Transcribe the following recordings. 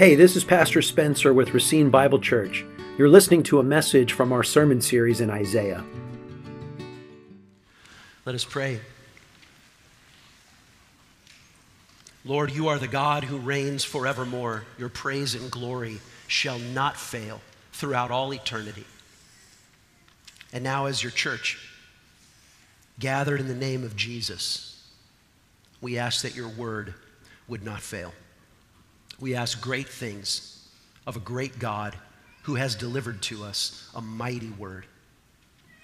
Hey, this is Pastor Spencer with Racine Bible Church. You're listening to a message from our sermon series in Isaiah. Let us pray. Lord, you are the God who reigns forevermore. Your praise and glory shall not fail throughout all eternity. And now, as your church, gathered in the name of Jesus, we ask that your word would not fail. We ask great things of a great God who has delivered to us a mighty word.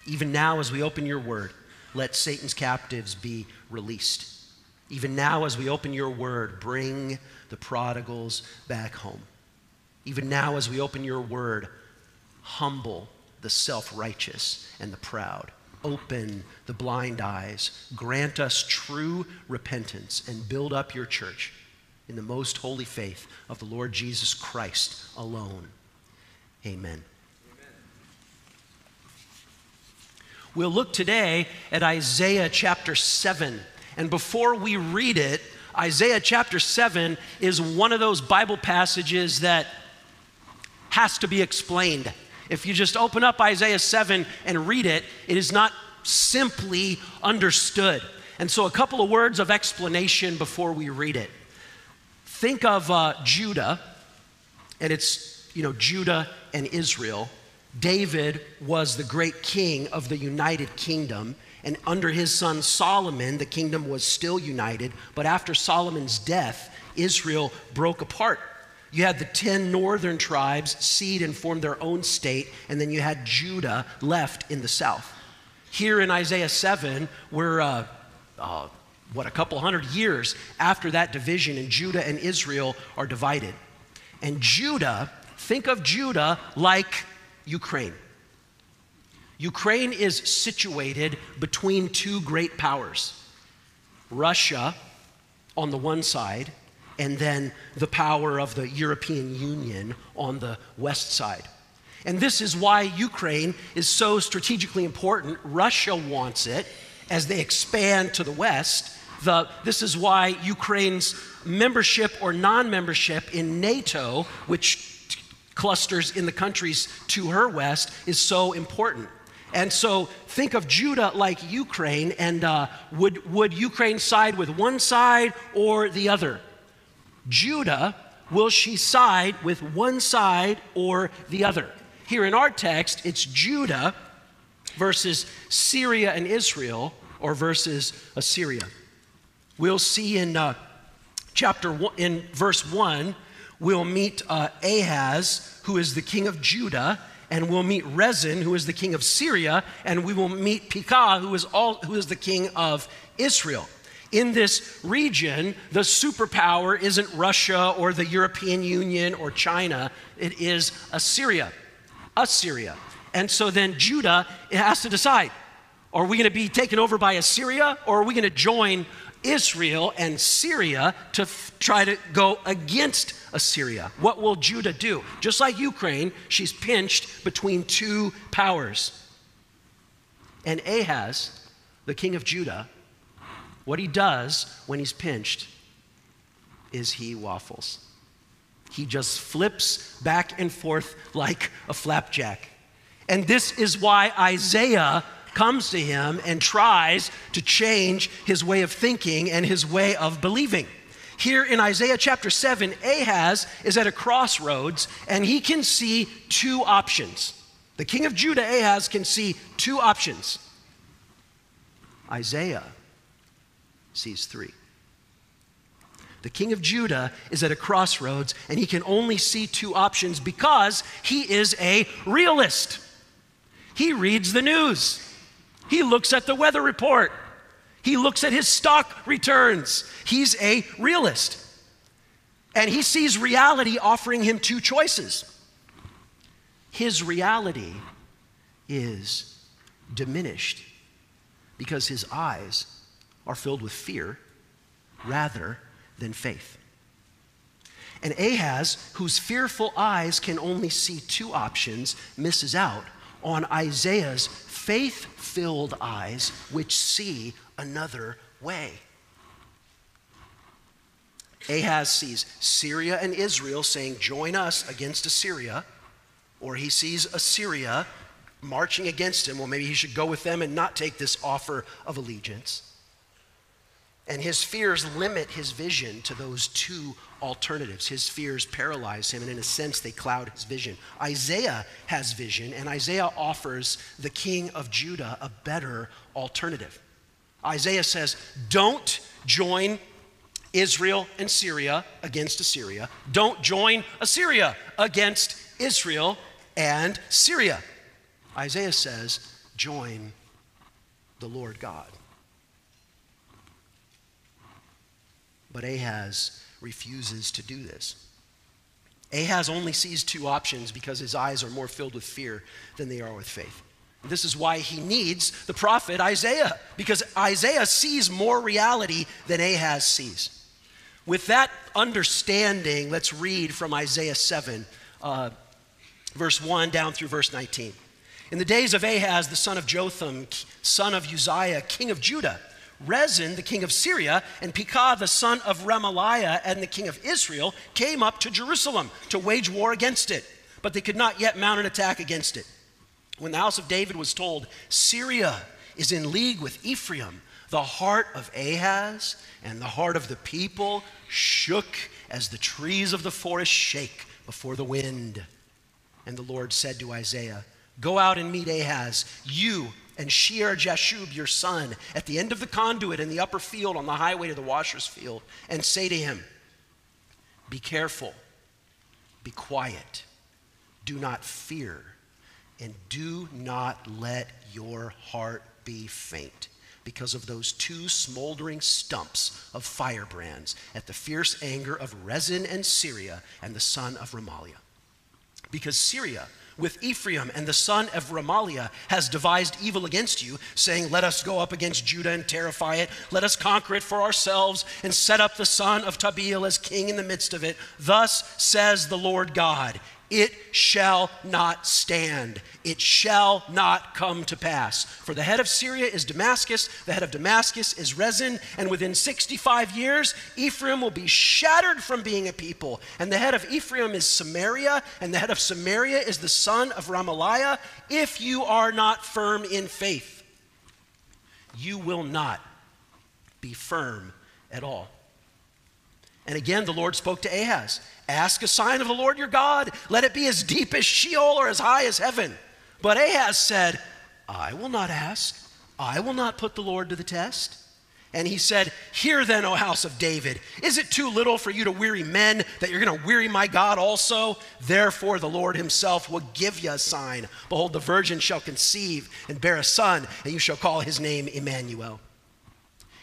Even now, as we open your word, let Satan's captives be released. Even now, as we open your word, bring the prodigals back home. Even now, as we open your word, humble the self righteous and the proud. Open the blind eyes. Grant us true repentance and build up your church in the most holy faith of the Lord Jesus Christ alone. Amen. We'll look today at Isaiah chapter 7. And before we read it, Isaiah chapter 7 is one of those Bible passages that has to be explained. If you just open up Isaiah 7 and read it, it is not simply understood. And so, a couple of words of explanation before we read it. Think of uh, Judah, and it's, you know, Judah and Israel. David was the great king of the United Kingdom, and under his son Solomon, the kingdom was still united. But after Solomon's death, Israel broke apart. You had the 10 northern tribes seed and form their own state, and then you had Judah left in the south. Here in Isaiah 7, we're, uh, uh, what, a couple hundred years after that division, and Judah and Israel are divided. And Judah, think of Judah like Ukraine. Ukraine is situated between two great powers Russia on the one side, and then the power of the European Union on the west side. And this is why Ukraine is so strategically important. Russia wants it as they expand to the west. The, this is why Ukraine's membership or non membership in NATO, which clusters in the countries to her west, is so important. And so think of Judah like Ukraine, and uh, would, would Ukraine side with one side or the other? Judah, will she side with one side or the other? Here in our text, it's Judah versus Syria and Israel, or versus Assyria. We'll see in uh, chapter one, in verse one, we'll meet uh, Ahaz, who is the king of Judah, and we'll meet Rezin, who is the king of Syria, and we will meet Pekah, who is all who is the king of Israel in this region, the superpower isn't Russia or the European Union or China, it is Assyria. Assyria. And so then Judah has to decide are we going to be taken over by Assyria or are we going to join Israel and Syria to f- try to go against Assyria? What will Judah do? Just like Ukraine, she's pinched between two powers. And Ahaz, the king of Judah, what he does when he's pinched is he waffles. He just flips back and forth like a flapjack. And this is why Isaiah comes to him and tries to change his way of thinking and his way of believing. Here in Isaiah chapter 7, Ahaz is at a crossroads and he can see two options. The king of Judah, Ahaz, can see two options. Isaiah sees three. The king of Judah is at a crossroads and he can only see two options because he is a realist. He reads the news, he looks at the weather report, he looks at his stock returns. He's a realist. And he sees reality offering him two choices. His reality is diminished because his eyes are filled with fear rather than faith. And Ahaz, whose fearful eyes can only see two options, misses out on Isaiah's faith filled eyes, which see another way. Ahaz sees Syria and Israel saying, Join us against Assyria, or he sees Assyria marching against him. Well, maybe he should go with them and not take this offer of allegiance. And his fears limit his vision to those two alternatives. His fears paralyze him, and in a sense, they cloud his vision. Isaiah has vision, and Isaiah offers the king of Judah a better alternative. Isaiah says, Don't join Israel and Syria against Assyria. Don't join Assyria against Israel and Syria. Isaiah says, Join the Lord God. But Ahaz refuses to do this. Ahaz only sees two options because his eyes are more filled with fear than they are with faith. This is why he needs the prophet Isaiah, because Isaiah sees more reality than Ahaz sees. With that understanding, let's read from Isaiah 7, uh, verse 1 down through verse 19. In the days of Ahaz, the son of Jotham, son of Uzziah, king of Judah, Rezin, the king of Syria, and Pekah, the son of Remaliah, and the king of Israel, came up to Jerusalem to wage war against it, but they could not yet mount an attack against it. When the house of David was told, Syria is in league with Ephraim, the heart of Ahaz and the heart of the people shook as the trees of the forest shake before the wind. And the Lord said to Isaiah, Go out and meet Ahaz, you and Shear Jashub, your son, at the end of the conduit in the upper field on the highway to the washer's field, and say to him, Be careful, be quiet, do not fear, and do not let your heart be faint because of those two smoldering stumps of firebrands at the fierce anger of Rezin and Syria and the son of Remaliah. Because Syria, with Ephraim and the son of Remaliah has devised evil against you, saying, Let us go up against Judah and terrify it. Let us conquer it for ourselves and set up the son of Tabeel as king in the midst of it. Thus says the Lord God it shall not stand. It shall not come to pass. For the head of Syria is Damascus, the head of Damascus is Rezin, and within 65 years, Ephraim will be shattered from being a people. And the head of Ephraim is Samaria, and the head of Samaria is the son of Remaliah. If you are not firm in faith, you will not be firm at all. And again, the Lord spoke to Ahaz Ask a sign of the Lord your God. Let it be as deep as Sheol or as high as heaven. But Ahaz said, I will not ask. I will not put the Lord to the test. And he said, Hear then, O house of David, is it too little for you to weary men that you're going to weary my God also? Therefore, the Lord himself will give you a sign. Behold, the virgin shall conceive and bear a son, and you shall call his name Emmanuel.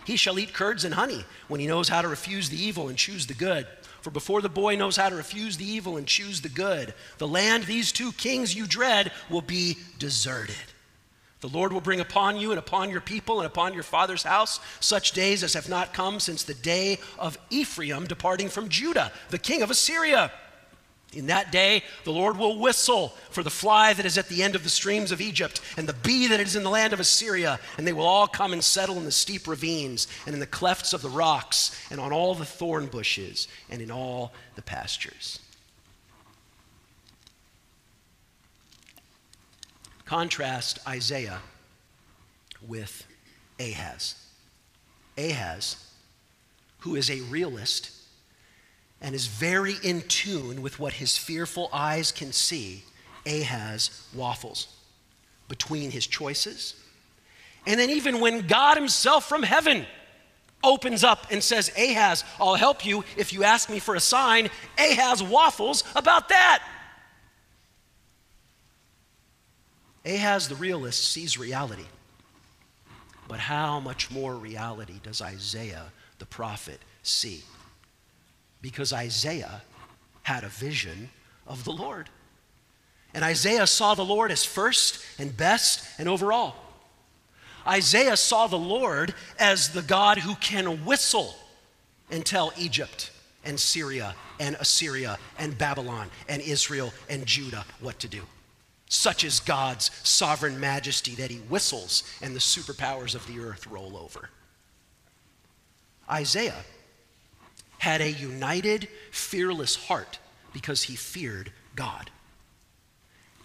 He shall eat curds and honey when he knows how to refuse the evil and choose the good. For before the boy knows how to refuse the evil and choose the good, the land these two kings you dread will be deserted. The Lord will bring upon you and upon your people and upon your father's house such days as have not come since the day of Ephraim departing from Judah, the king of Assyria. In that day, the Lord will whistle for the fly that is at the end of the streams of Egypt and the bee that is in the land of Assyria, and they will all come and settle in the steep ravines and in the clefts of the rocks and on all the thorn bushes and in all the pastures. Contrast Isaiah with Ahaz. Ahaz, who is a realist, and is very in tune with what his fearful eyes can see, Ahaz waffles between his choices. And then, even when God Himself from heaven opens up and says, Ahaz, I'll help you if you ask me for a sign, Ahaz waffles about that. Ahaz, the realist, sees reality. But how much more reality does Isaiah, the prophet, see? Because Isaiah had a vision of the Lord. And Isaiah saw the Lord as first and best and overall. Isaiah saw the Lord as the God who can whistle and tell Egypt and Syria and Assyria and Babylon and Israel and Judah what to do. Such is God's sovereign majesty that he whistles and the superpowers of the earth roll over. Isaiah had a united, fearless heart because he feared God.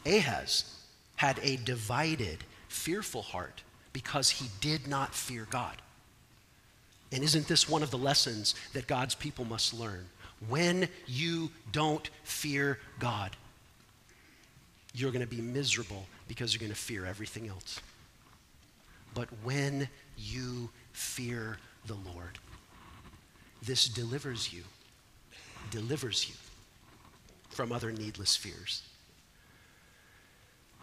Ahaz had a divided, fearful heart because he did not fear God. And isn't this one of the lessons that God's people must learn? When you don't fear God, you're going to be miserable because you're going to fear everything else. But when you fear the Lord, this delivers you, delivers you from other needless fears.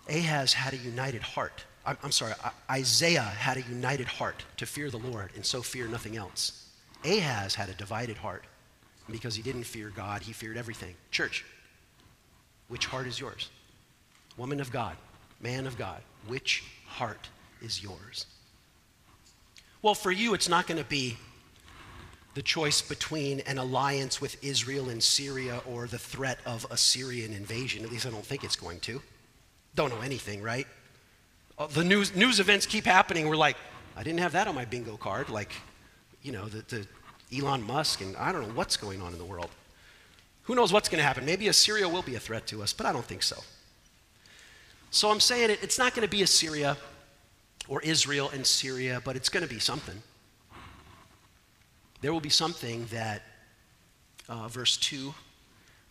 Ahaz had a united heart. I'm, I'm sorry, Isaiah had a united heart to fear the Lord and so fear nothing else. Ahaz had a divided heart. because he didn't fear God, he feared everything. Church, which heart is yours? Woman of God, man of God, which heart is yours? Well, for you, it's not going to be the choice between an alliance with Israel and Syria or the threat of Assyrian invasion. At least I don't think it's going to. Don't know anything, right? Uh, the news, news events keep happening. We're like, I didn't have that on my bingo card. Like, you know, the, the Elon Musk, and I don't know what's going on in the world. Who knows what's going to happen? Maybe Assyria will be a threat to us, but I don't think so. So I'm saying it, it's not going to be Assyria or Israel and Syria, but it's going to be something. There will be something that, uh, verse 2,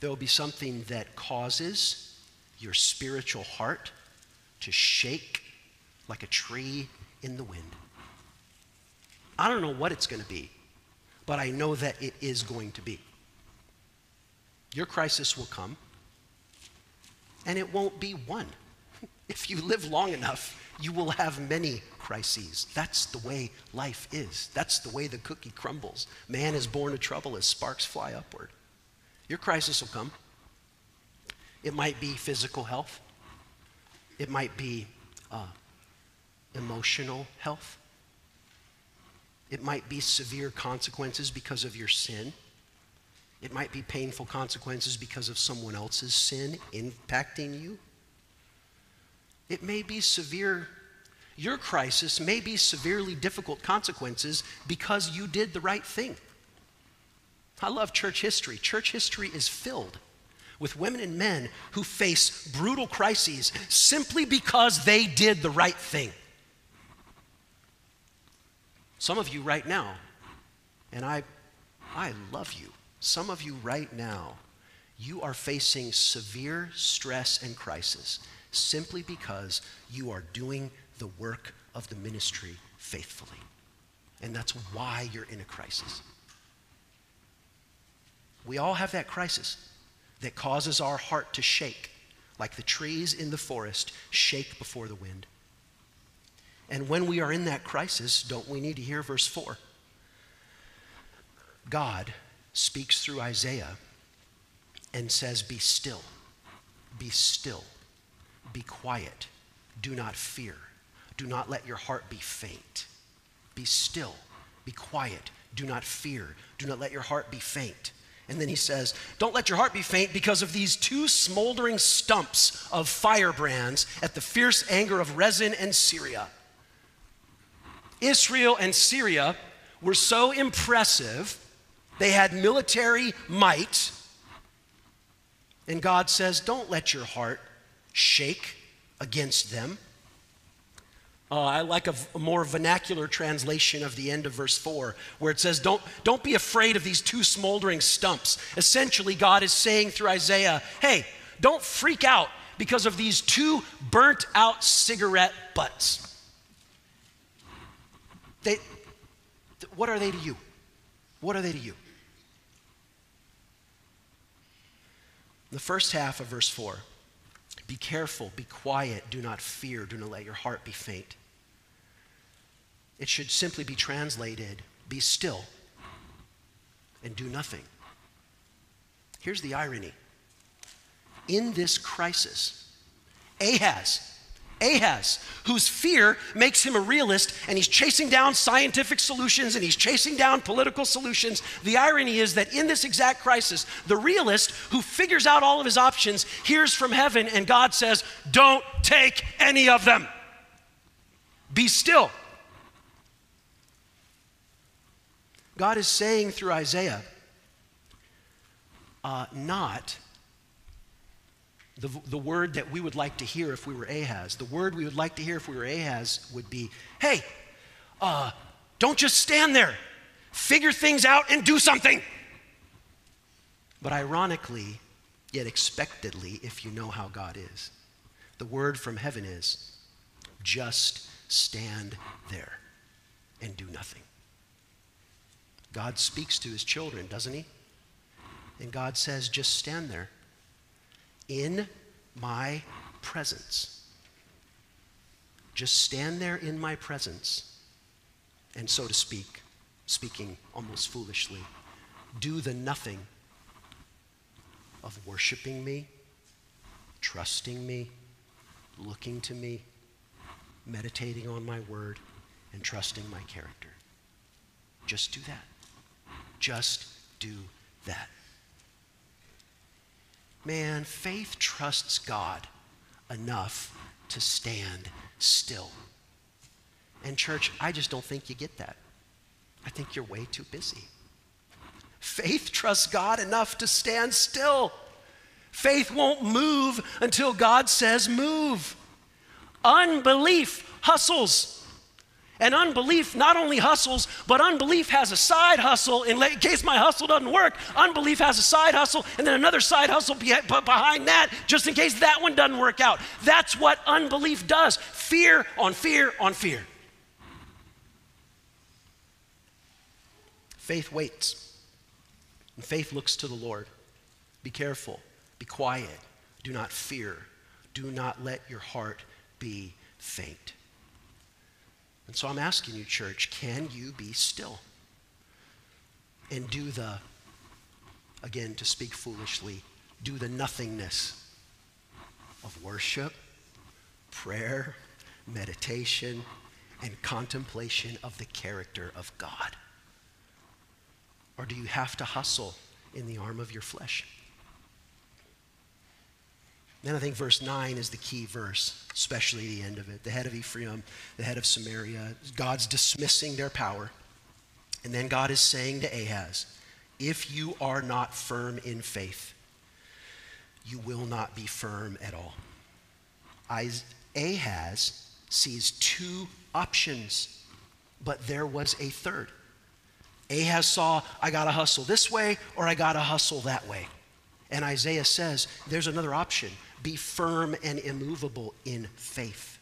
there will be something that causes your spiritual heart to shake like a tree in the wind. I don't know what it's going to be, but I know that it is going to be. Your crisis will come, and it won't be one. If you live long enough, you will have many crises. That's the way life is. That's the way the cookie crumbles. Man is born to trouble as sparks fly upward. Your crisis will come. It might be physical health, it might be uh, emotional health, it might be severe consequences because of your sin. It might be painful consequences because of someone else's sin impacting you. It may be severe your crisis may be severely difficult consequences because you did the right thing. I love church history. Church history is filled with women and men who face brutal crises simply because they did the right thing. Some of you right now, and I, I love you, some of you right now, you are facing severe stress and crisis simply because you are doing the work of the ministry faithfully. And that's why you're in a crisis. We all have that crisis that causes our heart to shake, like the trees in the forest shake before the wind. And when we are in that crisis, don't we need to hear verse 4? God speaks through Isaiah and says, Be still, be still, be quiet, do not fear. Do not let your heart be faint. Be still, be quiet, do not fear. Do not let your heart be faint. And then he says, Don't let your heart be faint because of these two smoldering stumps of firebrands at the fierce anger of Rezin and Syria. Israel and Syria were so impressive, they had military might. And God says, Don't let your heart shake against them. Uh, I like a, a, more vernacular translation of the end of verse 4, where it says, don't, don't be afraid of these two smoldering stumps. Essentially, God is saying through Isaiah, hey, don't freak out because of these two burnt out cigarette butts. They, what are they to you? What are they to you? The first half of verse 4 be careful, be quiet, do not fear, do not let your heart be faint. It should simply be translated be still and do nothing. Here's the irony in this crisis, Ahaz, Ahaz, whose fear makes him a realist and he's chasing down scientific solutions and he's chasing down political solutions. The irony is that in this exact crisis, the realist who figures out all of his options hears from heaven and God says, Don't take any of them. Be still. God is saying through Isaiah, uh, not the, the word that we would like to hear if we were Ahaz. The word we would like to hear if we were Ahaz would be, hey, uh, don't just stand there. Figure things out and do something. But ironically, yet expectedly, if you know how God is, the word from heaven is just stand there and do nothing. God speaks to his children, doesn't he? And God says, just stand there in my presence. Just stand there in my presence, and so to speak, speaking almost foolishly, do the nothing of worshiping me, trusting me, looking to me, meditating on my word, and trusting my character. Just do that. Just do that. Man, faith trusts God enough to stand still. And, church, I just don't think you get that. I think you're way too busy. Faith trusts God enough to stand still. Faith won't move until God says move. Unbelief hustles. And unbelief not only hustles, but unbelief has a side hustle. In case my hustle doesn't work, unbelief has a side hustle and then another side hustle behind that just in case that one doesn't work out. That's what unbelief does fear on fear on fear. Faith waits, and faith looks to the Lord. Be careful, be quiet, do not fear, do not let your heart be faint. And so I'm asking you, church, can you be still and do the, again, to speak foolishly, do the nothingness of worship, prayer, meditation, and contemplation of the character of God? Or do you have to hustle in the arm of your flesh? Then I think verse 9 is the key verse, especially the end of it. The head of Ephraim, the head of Samaria, God's dismissing their power. And then God is saying to Ahaz, If you are not firm in faith, you will not be firm at all. Ahaz sees two options, but there was a third. Ahaz saw, I got to hustle this way or I got to hustle that way. And Isaiah says, there's another option be firm and immovable in faith.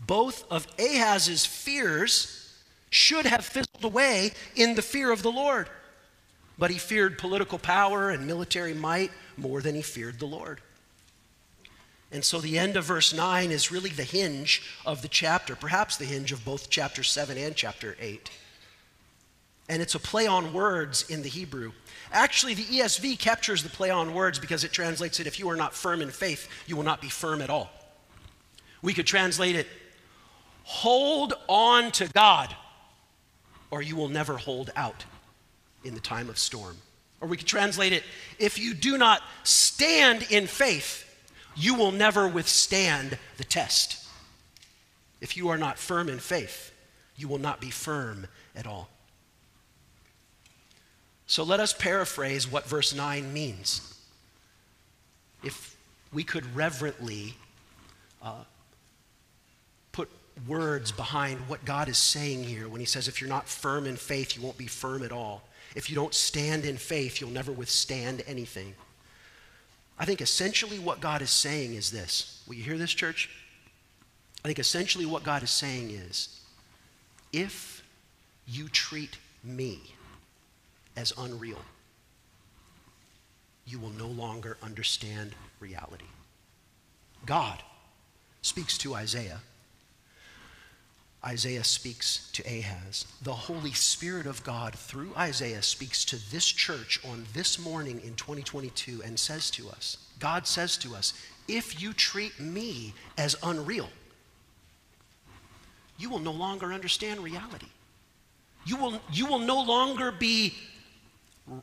Both of Ahaz's fears should have fizzled away in the fear of the Lord. But he feared political power and military might more than he feared the Lord. And so the end of verse 9 is really the hinge of the chapter, perhaps the hinge of both chapter 7 and chapter 8. And it's a play on words in the Hebrew. Actually, the ESV captures the play on words because it translates it if you are not firm in faith, you will not be firm at all. We could translate it hold on to God, or you will never hold out in the time of storm. Or we could translate it if you do not stand in faith, you will never withstand the test. If you are not firm in faith, you will not be firm at all. So let us paraphrase what verse 9 means. If we could reverently uh, put words behind what God is saying here when He says, if you're not firm in faith, you won't be firm at all. If you don't stand in faith, you'll never withstand anything. I think essentially what God is saying is this. Will you hear this, church? I think essentially what God is saying is if you treat me as unreal, you will no longer understand reality. God speaks to Isaiah. Isaiah speaks to Ahaz. The Holy Spirit of God, through Isaiah, speaks to this church on this morning in 2022 and says to us God says to us, if you treat me as unreal, you will no longer understand reality. You will, you will no longer be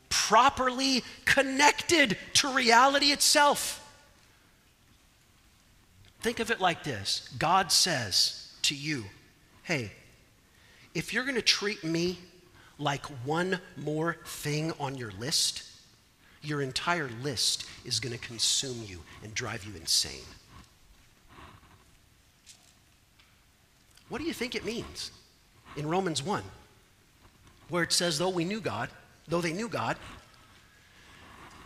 properly connected to reality itself. Think of it like this God says to you, hey, if you're going to treat me like one more thing on your list, your entire list is going to consume you and drive you insane. What do you think it means in Romans 1, where it says, though we knew God, though they knew God,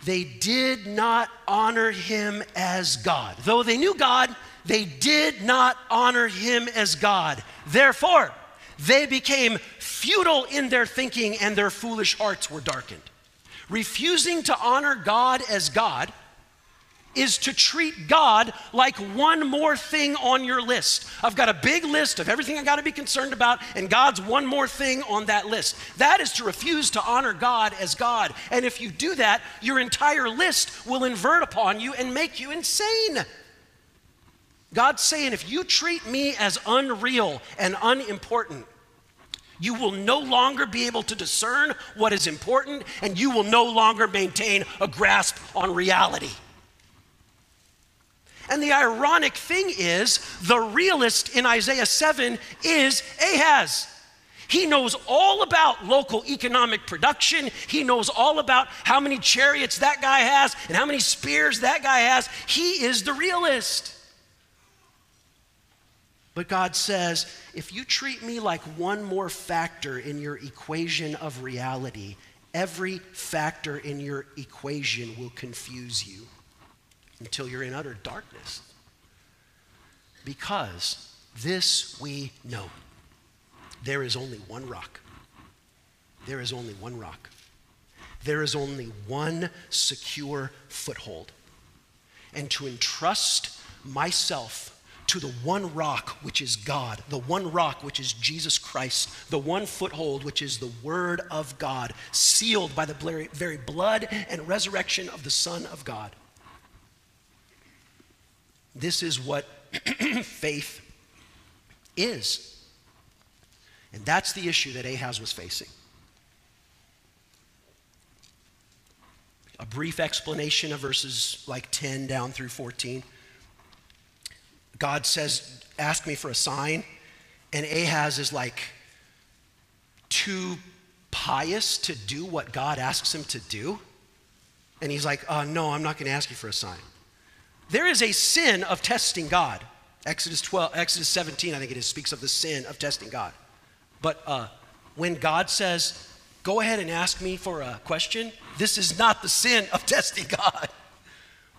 they did not honor him as God. Though they knew God, they did not honor him as God. Therefore, they became futile in their thinking and their foolish hearts were darkened. Refusing to honor God as God is to treat God like one more thing on your list. I've got a big list of everything I got to be concerned about, and God's one more thing on that list. That is to refuse to honor God as God. And if you do that, your entire list will invert upon you and make you insane. God's saying, if you treat me as unreal and unimportant, you will no longer be able to discern what is important, and you will no longer maintain a grasp on reality. And the ironic thing is, the realist in Isaiah 7 is Ahaz. He knows all about local economic production. He knows all about how many chariots that guy has and how many spears that guy has. He is the realist. But God says, if you treat me like one more factor in your equation of reality, every factor in your equation will confuse you until you're in utter darkness. Because this we know there is only one rock. There is only one rock. There is only one secure foothold. And to entrust myself to the one rock which is God, the one rock which is Jesus Christ, the one foothold which is the Word of God, sealed by the very blood and resurrection of the Son of God. This is what faith is. And that's the issue that Ahaz was facing. A brief explanation of verses like 10 down through 14. God says, Ask me for a sign. And Ahaz is like too pious to do what God asks him to do. And he's like, uh, No, I'm not going to ask you for a sign. There is a sin of testing God. Exodus 12, Exodus 17, I think it is, speaks of the sin of testing God. But uh, when God says, go ahead and ask me for a question, this is not the sin of testing God.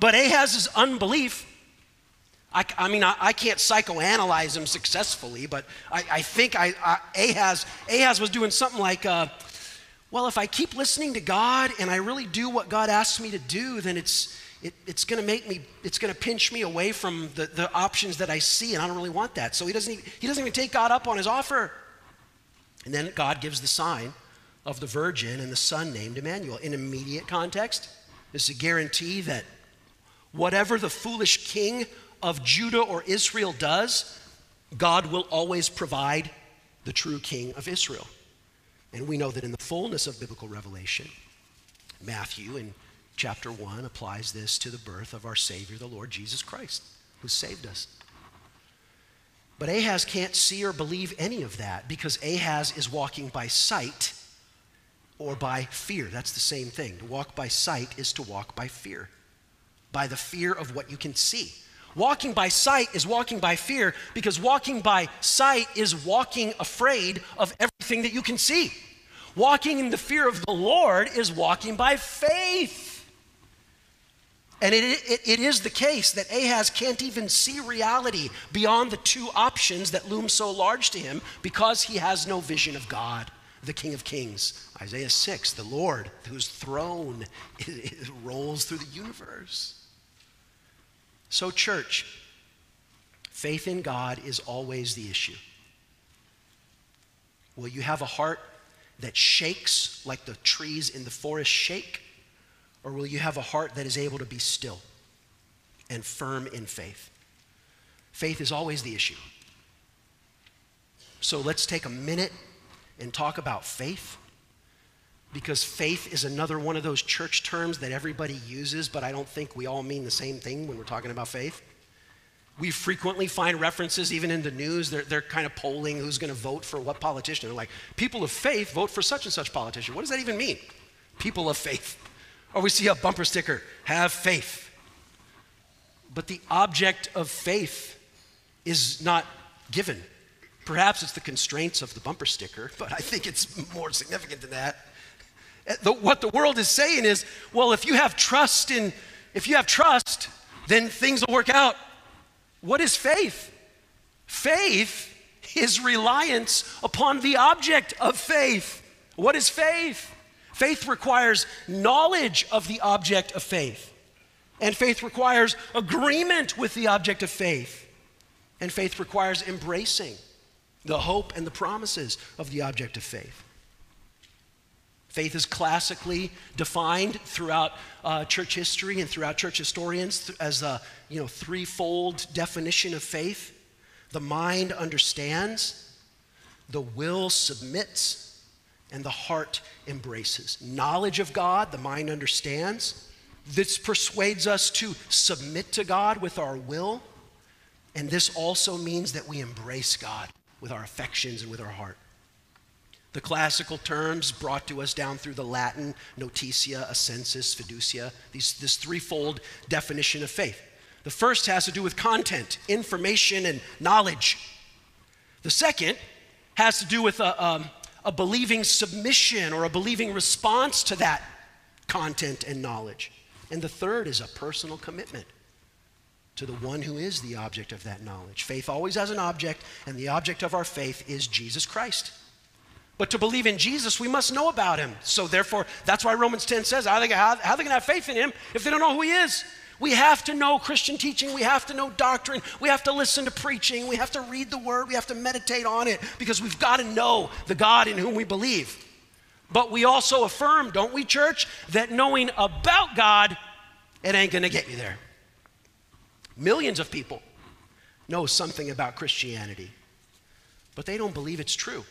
But Ahaz's unbelief, I, I mean, I, I, can't psychoanalyze him successfully, but I, I think Ahaz, Ahaz was doing something like, uh, well, if I keep listening to God and I really do what God asks me to do, then it's, it, it's going to make me, it's going to pinch me away from the, the options that I see, and I don't really want that. So he doesn't, even, he doesn't even take God up on his offer. And then God gives the sign of the virgin and the son named Emmanuel. In immediate context, this is a guarantee that whatever the foolish king of Judah or Israel does, God will always provide the true king of Israel. And we know that in the fullness of biblical revelation, Matthew and chapter 1 applies this to the birth of our Savior, the Lord Jesus Christ, who saved us. But Ahaz can't see or believe any of that because Ahaz is walking by sight or by fear. That's the same thing. To walk by sight is to walk by fear, by the fear of what you can see. Walking by sight is walking by fear because walking by sight is walking afraid of everything that you can see. Walking in the fear of the Lord is walking by faith. And it, it, it is the case that Ahaz can't even see reality beyond the two options that loom so large to him because he has no vision of God, the King of Kings. Isaiah 6, the Lord whose throne rolls through the universe. So, church, faith in God is always the issue. Will you have a heart that shakes like the trees in the forest shake? Or will you have a heart that is able to be still and firm in faith? Faith is always the issue. So let's take a minute and talk about faith. Because faith is another one of those church terms that everybody uses, but I don't think we all mean the same thing when we're talking about faith. We frequently find references, even in the news, they're, they're kind of polling who's going to vote for what politician. They're like, people of faith vote for such and such politician. What does that even mean? People of faith. Or we see a bumper sticker, have faith. But the object of faith is not given. Perhaps it's the constraints of the bumper sticker, but I think it's more significant than that. Eh, the, what the world is saying is, well, if you have trust in, if you have trust, then things will work out. What is faith? Faith is reliance upon the object of faith. What is faith? Faith requires knowledge of the object of faith. And faith requires agreement with the object of faith. And faith requires embracing the hope and the promises of the object of faith. Faith is classically defined throughout uh, church history and throughout church historians as a you know, threefold definition of faith. The mind understands, the will submits, and the heart embraces. Knowledge of God, the mind understands. This persuades us to submit to God with our will. And this also means that we embrace God with our affections and with our heart. The classical terms brought to us down through the Latin notitia, assensus, fiducia, these, this threefold definition of faith. The first has to do with content, information, and knowledge. The second has to do with a, um, a believing submission or a believing response to that content and knowledge. And the third is a personal commitment to the one who is the object of that knowledge. Faith always has an object, and the object of our faith is Jesus Christ. But to believe in Jesus, we must know about him. So, therefore, that's why Romans 10 says, how, they, how, how they can have faith in him if they don't know who he is? We have to know Christian teaching. We have to know doctrine. We have to listen to preaching. We have to read the word. We have to meditate on it because we've got to know the God in whom we believe. But we also affirm, don't we, church, that knowing about God, it ain't going to get you there. Millions of people know something about Christianity, but they don't believe it's true.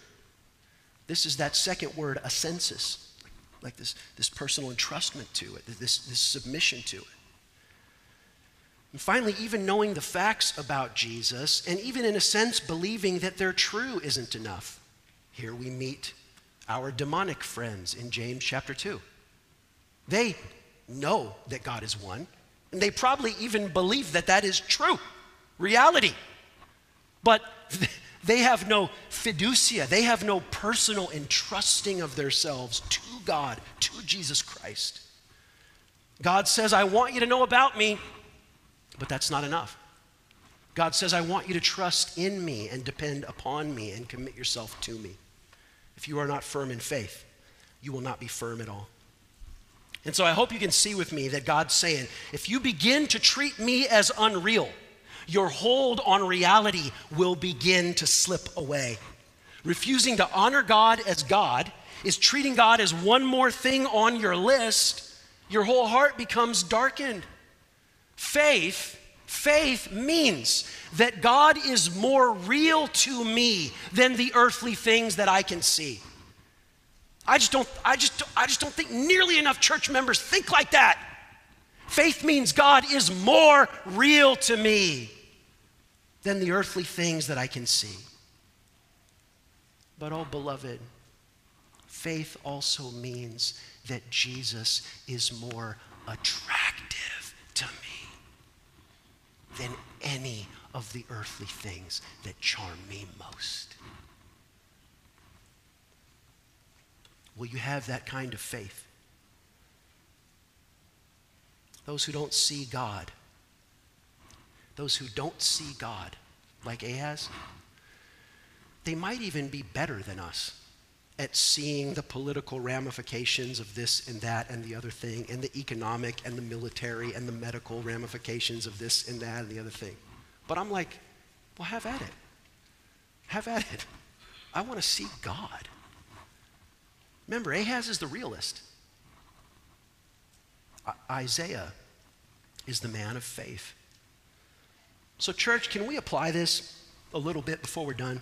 This is that second word, assensus, like this, this personal entrustment to it, this, this submission to it. And finally, even knowing the facts about Jesus, and even in a sense believing that they're true, isn't enough. Here we meet our demonic friends in James chapter 2. They know that God is one, and they probably even believe that that is true, reality. But they have no fiducia, they have no personal entrusting of themselves to God, to Jesus Christ. God says, I want you to know about me, but that's not enough. God says, I want you to trust in me and depend upon me and commit yourself to me. If you are not firm in faith, you will not be firm at all. And so I hope you can see with me that God's saying, if you begin to treat me as unreal, your hold on reality will begin to slip away. Refusing to honor God as God is treating God as one more thing on your list. Your whole heart becomes darkened. Faith, faith means that God is more real to me than the earthly things that I can see. I just don't I just I just don't think nearly enough church members think like that. Faith means God is more real to me than the earthly things that I can see. But, oh, beloved, faith also means that Jesus is more attractive than any of the earthly things that charm me most. Will you have that kind of faith? Those who don't see God those who don't see God, like Ahaz, they might even be better than us at seeing the political ramifications of this and that and the other thing, and the economic and the military and the medical ramifications of this and that and the other thing. But I'm like, well, have at it. Have at it. I want to see God. Remember, Ahaz is the realist. Isaiah is the man of faith. So, church, can we apply this a little bit before we're done?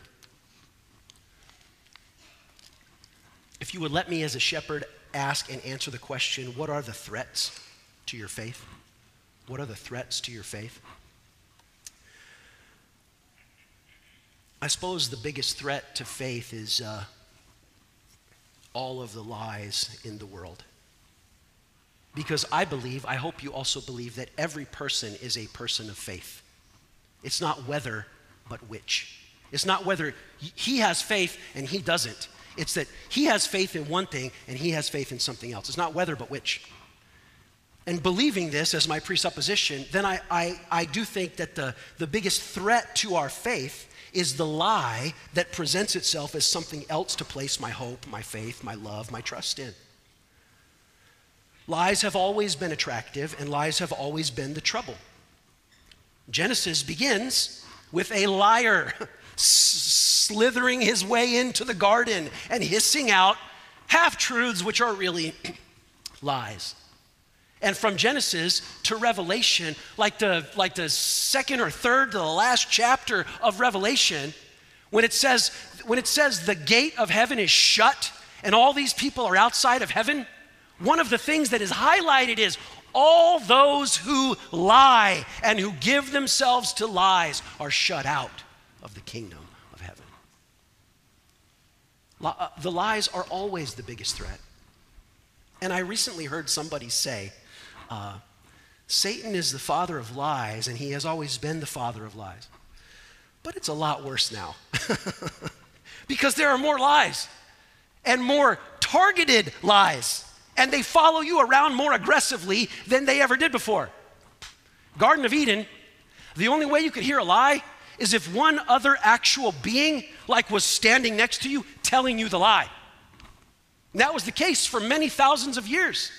If you would let me, as a shepherd, ask and answer the question what are the threats to your faith? What are the threats to your faith? I suppose the biggest threat to faith is uh, all of the lies in the world. Because I believe, I hope you also believe, that every person is a person of faith. It's not whether, but which. It's not whether he has faith and he doesn't. It's that he has faith in one thing and he has faith in something else. It's not whether, but which. And believing this as my presupposition, then I, I, I do think that the, the biggest threat to our faith is the lie that presents itself as something else to place my hope, my faith, my love, my trust in. Lies have always been attractive, and lies have always been the trouble. Genesis begins with a liar slithering his way into the garden and hissing out half truths, which are really lies. And from Genesis to Revelation, like the, like the second or third to the last chapter of Revelation, when it says, when it says the gate of heaven is shut and all these people are outside of heaven, one of the things that is highlighted is all those who lie and who give themselves to lies are shut out of the kingdom of heaven. Uh, the lies are always the biggest threat. And I recently heard somebody say, uh, Satan is the father of lies, and he has always been the father of lies. But it's a lot worse now because there are more lies and more targeted lies, and they follow you around more aggressively than they ever did before. Garden of Eden, the only way you could hear a lie is if one other actual being, like, was standing next to you telling you the lie. And that was the case for many thousands of years.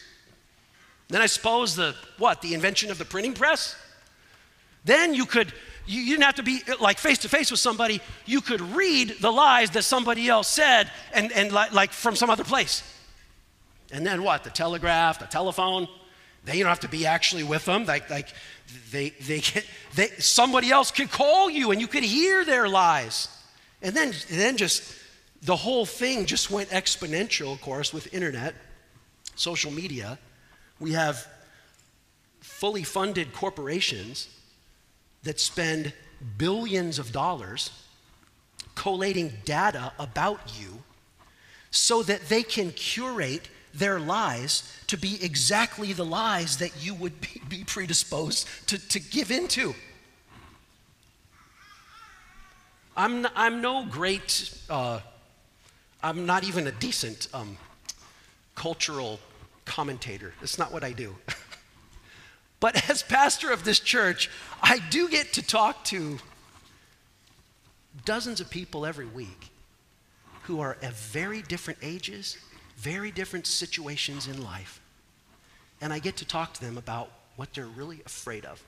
Then I suppose the what? The invention of the printing press? Then you could you, didn't have to be like face to face with somebody. You could read the lies that somebody else said and, and like, like from some other place. And then what? The telegraph, the telephone. They don't have to be actually with them. Like, like they, they, they, somebody else could call you and you could hear their lies. And then, and then just the whole thing just went exponential, of course, with internet, social media. We have fully funded corporations that spend billions of dollars collating data about you so that they can curate their lies to be exactly the lies that you would be, predisposed to, to give into. I'm, I'm no great, uh, I'm not even a decent um, cultural commentator. That's not what I do. but as pastor of this church, I do get to talk to dozens of people every week who are at very different ages, very different situations in life. And I get to talk to them about what they're really afraid of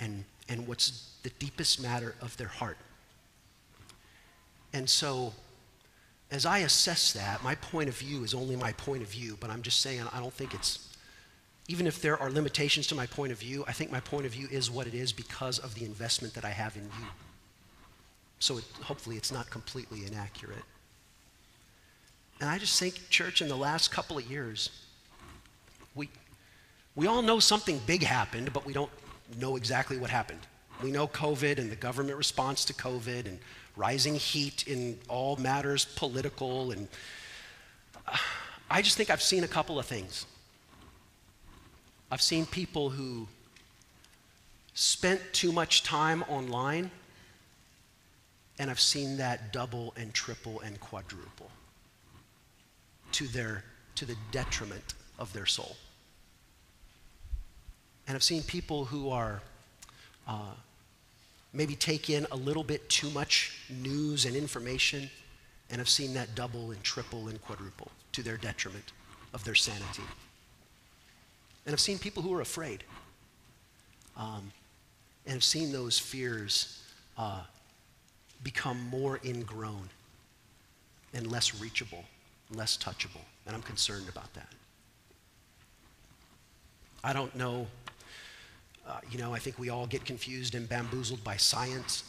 and, and what's the deepest matter of their heart. And so as I assess that, my point of view is only my point of view, but I'm just saying I don't think it's, even if there are limitations to my point of view, I think my point of view is what it is because of the investment that I have in you. So it, hopefully it's not completely inaccurate. And I just think, church, in the last couple of years, we, we all know something big happened, but we don't know exactly what happened. We know COVID and the government response to COVID and rising heat in all matters political. And I just think I've seen a couple of things. I've seen people who spent too much time online, and I've seen that double and triple and quadruple to, their, to the detriment of their soul. And I've seen people who are uh, maybe take in a little bit too much news and information and have seen that double and triple and quadruple to their detriment of their sanity. And I've seen people who are afraid um, and have seen those fears uh, become more ingrown and less reachable, less touchable. And I'm concerned about that. I don't know uh, you know, I think we all get confused and bamboozled by science.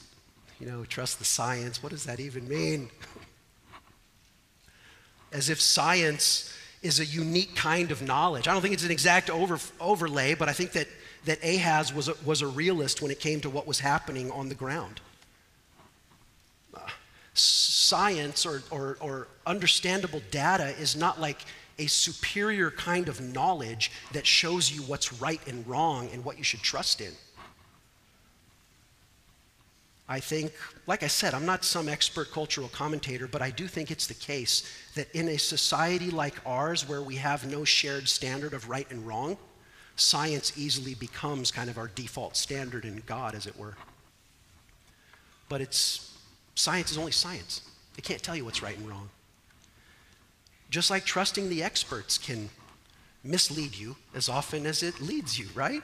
You know, trust the science. What does that even mean? As if science is a unique kind of knowledge. I don't think it's an exact over, overlay, but I think that, that Ahaz was a, was a realist when it came to what was happening on the ground. Uh, science or, or, or understandable data is not like a superior kind of knowledge that shows you what's right and wrong and what you should trust in. I think, like I said, I'm not some expert cultural commentator, but I do think it's the case that in a society like ours where we have no shared standard of right and wrong, science easily becomes kind of our default standard in God, as it were. But it's science is only science. It can't tell you what's right and wrong. Just like trusting the experts can mislead you as often as it leads you, right?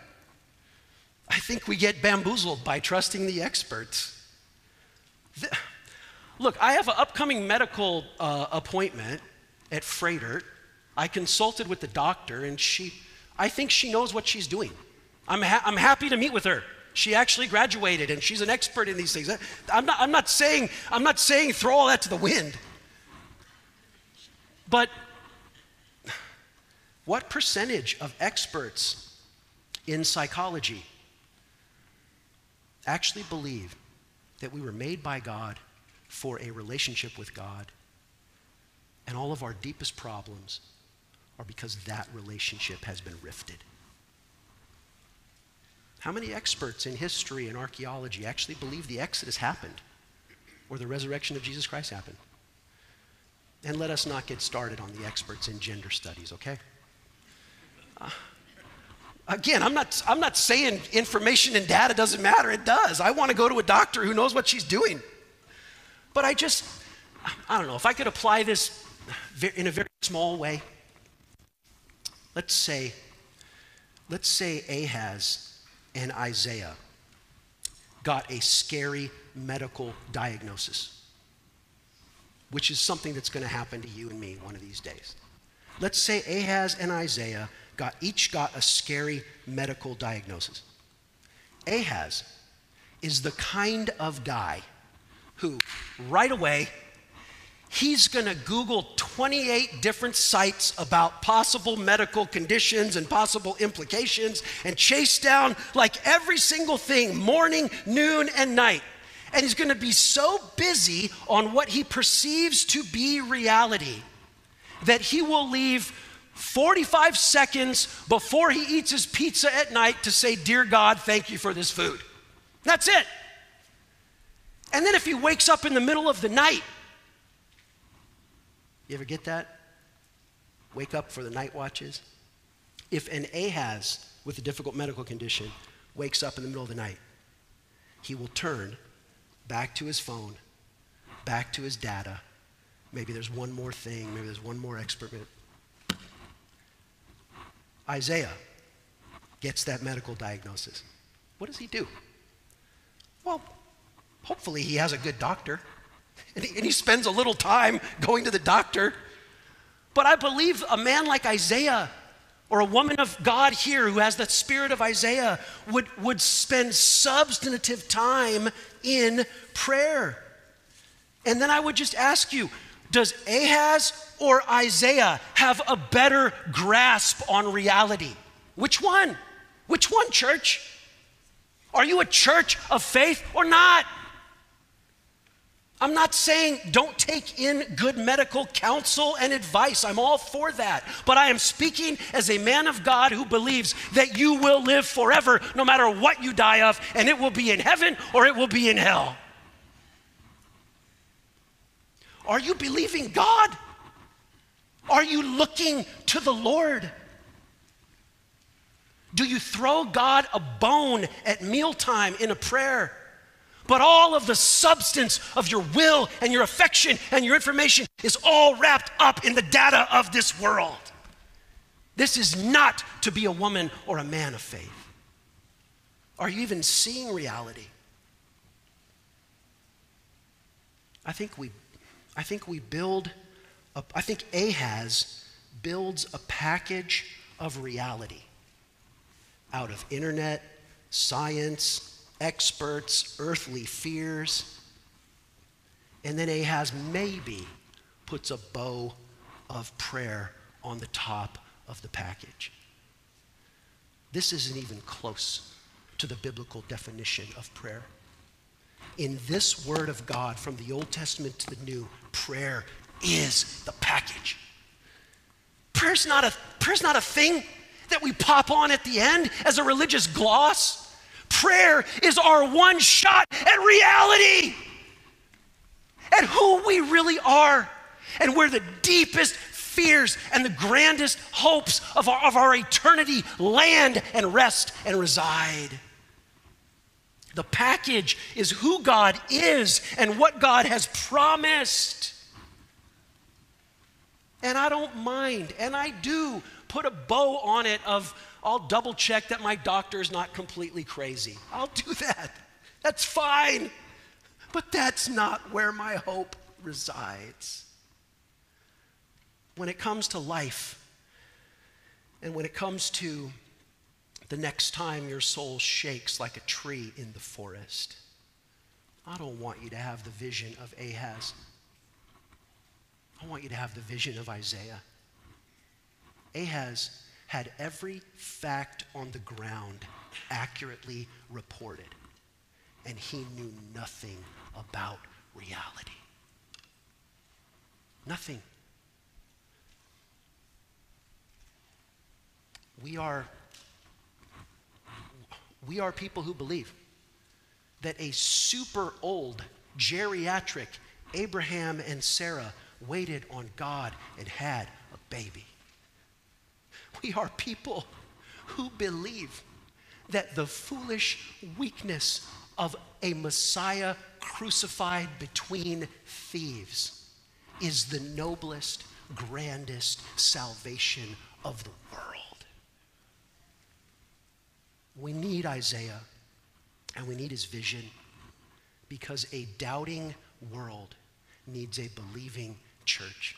I think we get bamboozled by trusting the experts. The, look, I have an upcoming medical uh, appointment at Froedtert. I consulted with the doctor, and she, I think she knows what she's doing. I'm, ha- I'm happy to meet with her. She actually graduated, and she's an expert in these things. I'm not, I'm not saying, I'm not saying throw all that to the wind. But what percentage of experts in psychology actually believe that we were made by God for a relationship with God, and all of our deepest problems are because that relationship has been rifted. How many experts in history and archaeology actually believe the Exodus happened or the resurrection of Jesus Christ happened? And let us not get started on the experts in gender studies, okay? Uh, Again, I'm not, I'm not saying information and data doesn't matter. It does. I want to go to a doctor who knows what she's doing. But I just, I don't know, if I could apply this in a very small way. Let's say, let's say Ahaz and Isaiah got a scary medical diagnosis, which is something that's going to happen to you and me one of these days. Let's say Ahaz and Isaiah got, each got a scary medical diagnosis. Ahaz is the kind of guy who, right away, he's going to Google 28 different sites about possible medical conditions and possible implications and chase down like every single thing, morning, noon, and night. And he's going to be so busy on what he perceives to be reality that he will leave 45 seconds before he eats his pizza at night to say, Dear God, thank you for this food. That's it. And then if he wakes up in the middle of the night, you ever get that? Wake up for the night watches? If an Ahaz with a difficult medical condition wakes up in the middle of the night, he will turn back to his phone, back to his data. Maybe there's one more thing, maybe there's one more expert. Isaiah gets that medical diagnosis. What does he do? Well, hopefully he has a good doctor and he, and he, spends a little time going to the doctor. But I believe a man like Isaiah or a woman of God here who has the spirit of Isaiah would, would spend substantive time in prayer. And then I would just ask you does Ahaz or Isaiah have a better grasp on reality? Which one? Which one, church? Are you a church of faith or not? I'm not saying don't take in good medical counsel and advice. I'm all for that. But I am speaking as a man of God who believes that you will live forever no matter what you die of, and it will be in heaven or it will be in hell. Are you believing God? Are you looking to the Lord? Do you throw God a bone at mealtime in a prayer? But all of the substance of your will and your affection and your information is all wrapped up in the data of this world. This is not to be a woman or a man of faith. Are you even seeing reality? I think we I think we build, a, I think Ahaz builds a package of reality out of internet, science, experts, earthly fears. And then Ahaz maybe puts a bow of prayer on the top of the package. This isn't even close to the biblical definition of prayer. In this word of God, from the Old Testament to the New, prayer is the package. Prayer's not a, prayer's not a thing that we pop on at the end as a religious gloss. Prayer is our one shot at reality, at who we really are, and where the deepest fears and the grandest hopes of our, of our eternity land and rest and reside. The package is who God is and what God has promised. And I don't mind, and I do put a bow on it of I'll double check that my doctor is not completely crazy. I'll do that. That's fine. But that's not where my hope resides. When it comes to life, and when it comes to the next time your soul shakes like a tree in the forest, I don't want you to have the vision of Ahaz. I want you to have the vision of Isaiah. Ahaz had every fact on the ground accurately reported, and he knew nothing about reality. Nothing. We are, we are people who believe that a super old, geriatric Abraham and Sarah waited on God and had a baby. We are people who believe that the foolish weakness of a Messiah crucified between thieves is the noblest, grandest salvation of the world. We need Isaiah and we need his vision because a doubting world needs a believing church,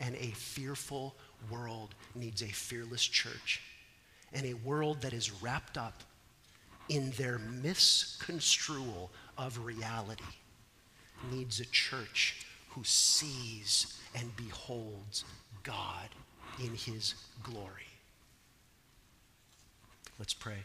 and a fearful world needs a fearless church. And a world that is wrapped up in their misconstrual of reality needs a church who sees and beholds God in his glory. Let's pray.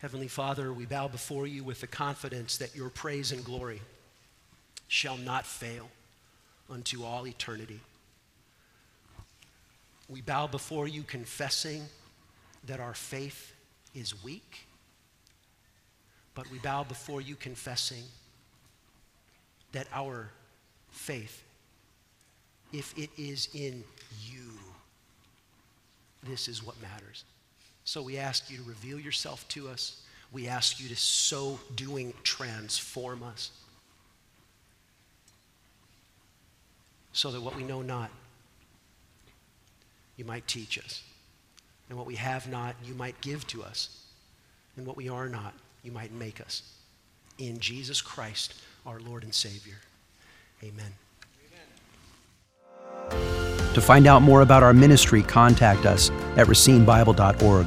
Heavenly Father, we bow before you with the confidence that your praise and glory shall not fail unto all eternity. We bow before you confessing that our faith is weak, but we bow before you confessing that our faith, if it is in you, this is what matters. So we ask you to reveal yourself to us. We ask you to, so doing, transform us. So that what we know not, you might teach us. And what we have not, you might give to us. And what we are not, you might make us. In Jesus Christ, our Lord and Savior. Amen. To find out more about our ministry, contact us at racinebible.org.